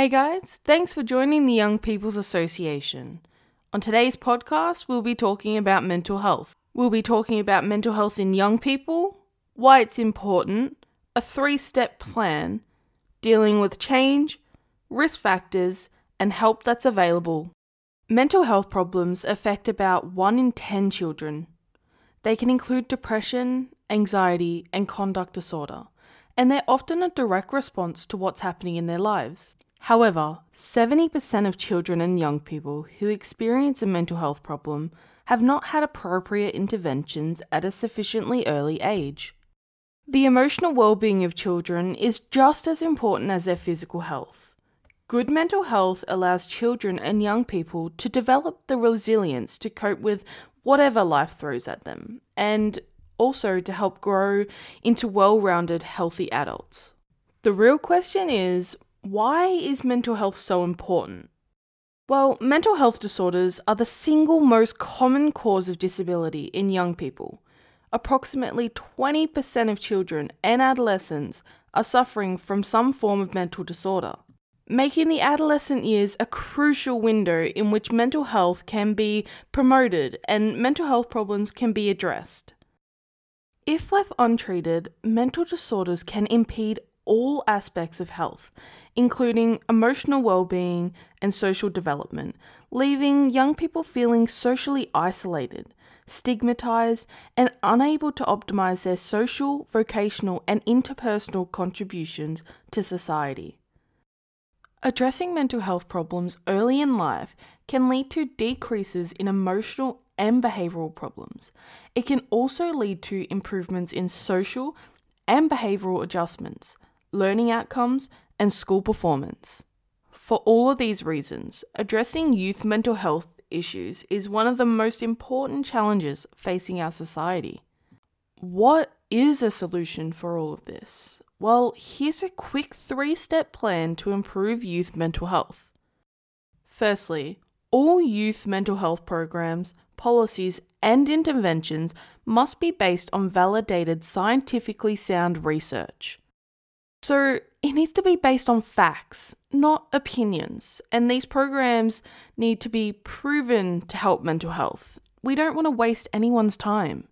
Hey guys, thanks for joining the Young People's Association. On today's podcast, we'll be talking about mental health. We'll be talking about mental health in young people, why it's important, a three step plan, dealing with change, risk factors, and help that's available. Mental health problems affect about 1 in 10 children. They can include depression, anxiety, and conduct disorder, and they're often a direct response to what's happening in their lives. However, 70% of children and young people who experience a mental health problem have not had appropriate interventions at a sufficiently early age. The emotional well-being of children is just as important as their physical health. Good mental health allows children and young people to develop the resilience to cope with whatever life throws at them, and also to help grow into well rounded, healthy adults. The real question is why is mental health so important? Well, mental health disorders are the single most common cause of disability in young people. Approximately 20% of children and adolescents are suffering from some form of mental disorder, making the adolescent years a crucial window in which mental health can be promoted and mental health problems can be addressed. If left untreated, mental disorders can impede all aspects of health, including emotional well-being and social development, leaving young people feeling socially isolated, stigmatized, and unable to optimize their social, vocational, and interpersonal contributions to society. Addressing mental health problems early in life can lead to decreases in emotional and behavioral problems. It can also lead to improvements in social and behavioral adjustments, learning outcomes, and school performance. For all of these reasons, addressing youth mental health issues is one of the most important challenges facing our society. What is a solution for all of this? Well, here's a quick three step plan to improve youth mental health. Firstly, all youth mental health programs, policies, and interventions must be based on validated, scientifically sound research. So it needs to be based on facts, not opinions. And these programs need to be proven to help mental health. We don't want to waste anyone's time.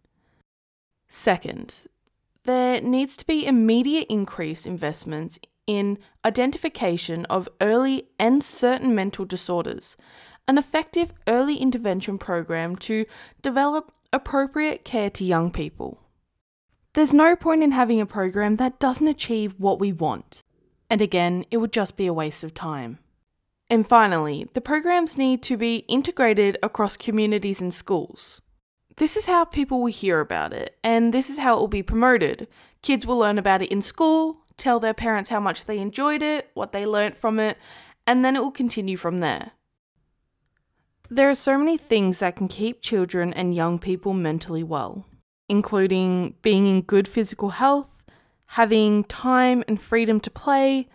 Second, there needs to be immediate increase investments in identification of early and certain mental disorders, an effective early intervention program to develop appropriate care to young people. There's no point in having a program that doesn't achieve what we want. And again, it would just be a waste of time. And finally, the programs need to be integrated across communities and schools. This is how people will hear about it, and this is how it will be promoted. Kids will learn about it in school, tell their parents how much they enjoyed it, what they learnt from it, and then it will continue from there. There are so many things that can keep children and young people mentally well including being in good physical health, having time and freedom to play,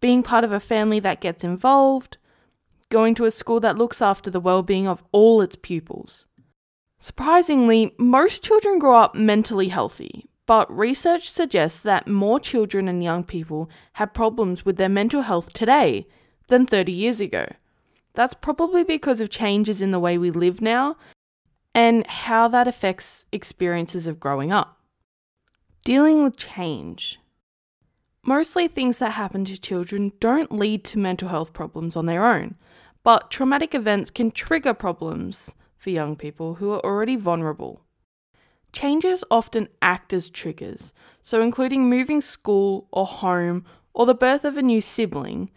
being part of a family that gets involved, going to a school that looks after the well-being of all its pupils. Surprisingly, most children grow up mentally healthy, but research suggests that more children and young people have problems with their mental health today than 30 years ago. That's probably because of changes in the way we live now and how that affects experiences of growing up. Dealing with change. Mostly things that happen to children don't lead to mental health problems on their own, but traumatic events can trigger problems for young people who are already vulnerable. Changes often act as triggers, so including moving school or home or the birth of a new sibling.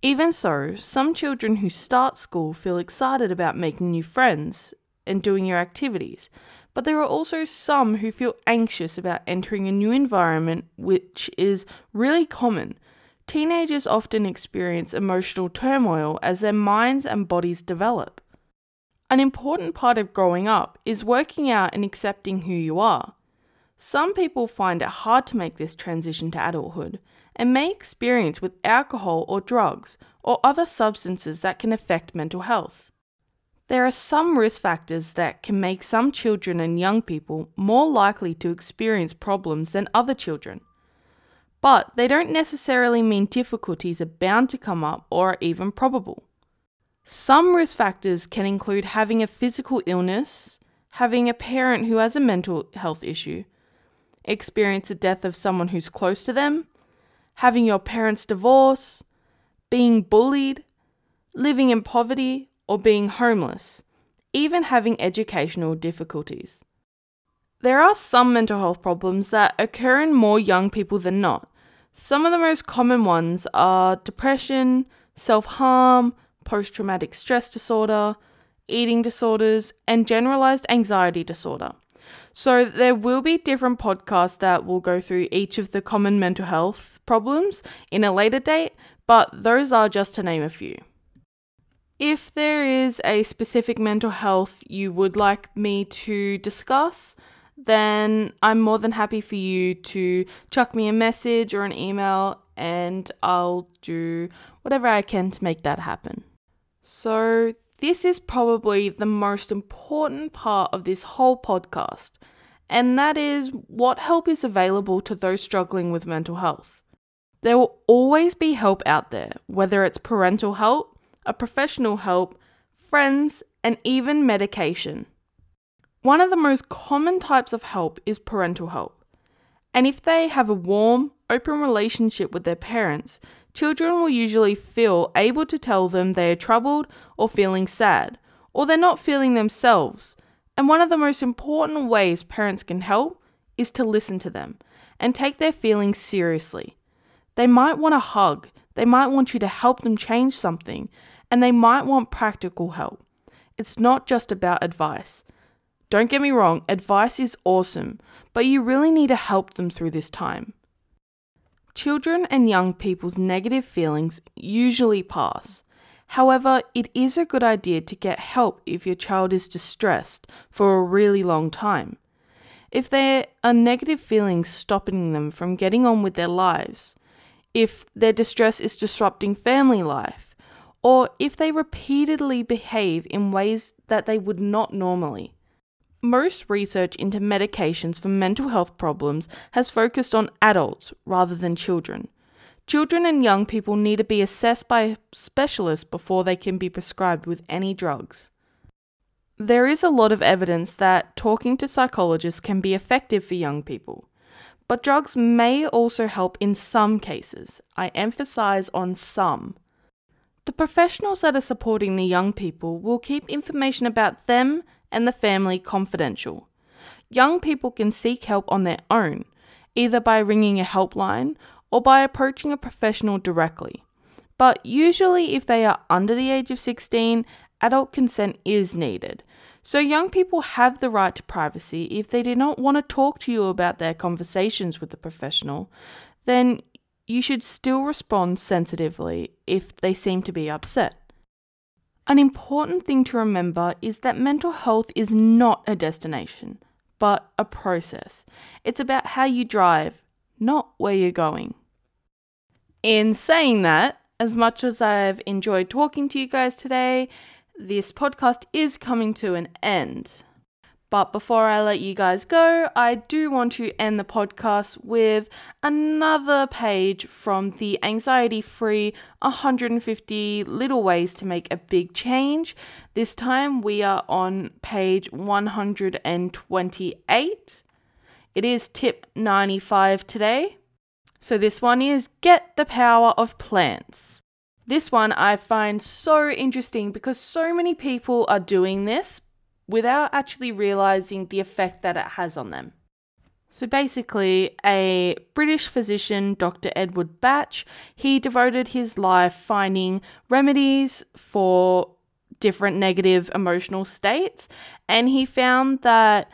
Even so, some children who start school feel excited about making new friends and doing your activities. But there are also some who feel anxious about entering a new environment, which is really common. Teenagers often experience emotional turmoil as their minds and bodies develop. An important part of growing up is working out and accepting who you are. Some people find it hard to make this transition to adulthood and may experience with alcohol or drugs or other substances that can affect mental health. There are some risk factors that can make some children and young people more likely to experience problems than other children. but they don't necessarily mean difficulties are bound to come up or are even probable. Some risk factors can include having a physical illness, having a parent who has a mental health issue, experience the death of someone who's close to them, having your parents divorce, being bullied, living in poverty, or being homeless, even having educational difficulties. There are some mental health problems that occur in more young people than not. Some of the most common ones are depression, self harm, post traumatic stress disorder, eating disorders, and generalized anxiety disorder. So, there will be different podcasts that will go through each of the common mental health problems in a later date, but those are just to name a few. If there is a specific mental health you would like me to discuss, then I'm more than happy for you to chuck me a message or an email and I'll do whatever I can to make that happen. So, this is probably the most important part of this whole podcast, and that is what help is available to those struggling with mental health. There will always be help out there, whether it's parental help, a professional help, friends, and even medication. One of the most common types of help is parental help. And if they have a warm, open relationship with their parents, children will usually feel able to tell them they are troubled or feeling sad, or they're not feeling themselves. And one of the most important ways parents can help is to listen to them and take their feelings seriously. They might want a hug, they might want you to help them change something, and they might want practical help. It's not just about advice. Don't get me wrong, advice is awesome, but you really need to help them through this time. Children and young people's negative feelings usually pass. However, it is a good idea to get help if your child is distressed for a really long time. If there are negative feelings stopping them from getting on with their lives, if their distress is disrupting family life, or if they repeatedly behave in ways that they would not normally. Most research into medications for mental health problems has focused on adults rather than children. Children and young people need to be assessed by a specialist before they can be prescribed with any drugs. There is a lot of evidence that talking to psychologists can be effective for young people, but drugs may also help in some cases. I emphasize on some. The professionals that are supporting the young people will keep information about them and the family confidential. Young people can seek help on their own, either by ringing a helpline or by approaching a professional directly. But usually, if they are under the age of 16, adult consent is needed. So, young people have the right to privacy. If they do not want to talk to you about their conversations with the professional, then you should still respond sensitively if they seem to be upset. An important thing to remember is that mental health is not a destination, but a process. It's about how you drive, not where you're going. In saying that, as much as I've enjoyed talking to you guys today, this podcast is coming to an end. But before I let you guys go, I do want to end the podcast with another page from the anxiety free 150 little ways to make a big change. This time we are on page 128. It is tip 95 today. So this one is get the power of plants. This one I find so interesting because so many people are doing this, without actually realizing the effect that it has on them. So basically, a British physician, Dr. Edward Bach, he devoted his life finding remedies for different negative emotional states, and he found that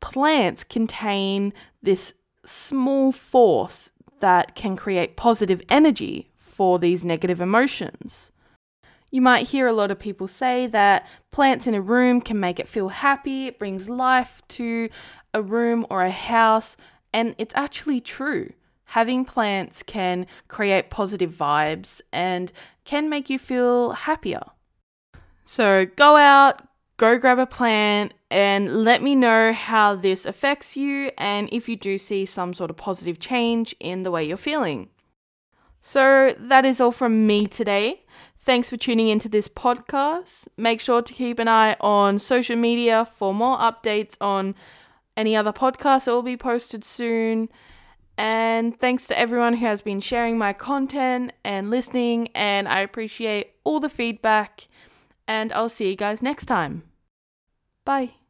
plants contain this small force that can create positive energy for these negative emotions. You might hear a lot of people say that plants in a room can make it feel happy, it brings life to a room or a house, and it's actually true. Having plants can create positive vibes and can make you feel happier. So go out, go grab a plant and let me know how this affects you and if you do see some sort of positive change in the way you're feeling. So, that is all from me today. Thanks for tuning into this podcast. Make sure to keep an eye on social media for more updates on any other podcasts that will be posted soon. And thanks to everyone who has been sharing my content and listening. And I appreciate all the feedback. And I'll see you guys next time. Bye.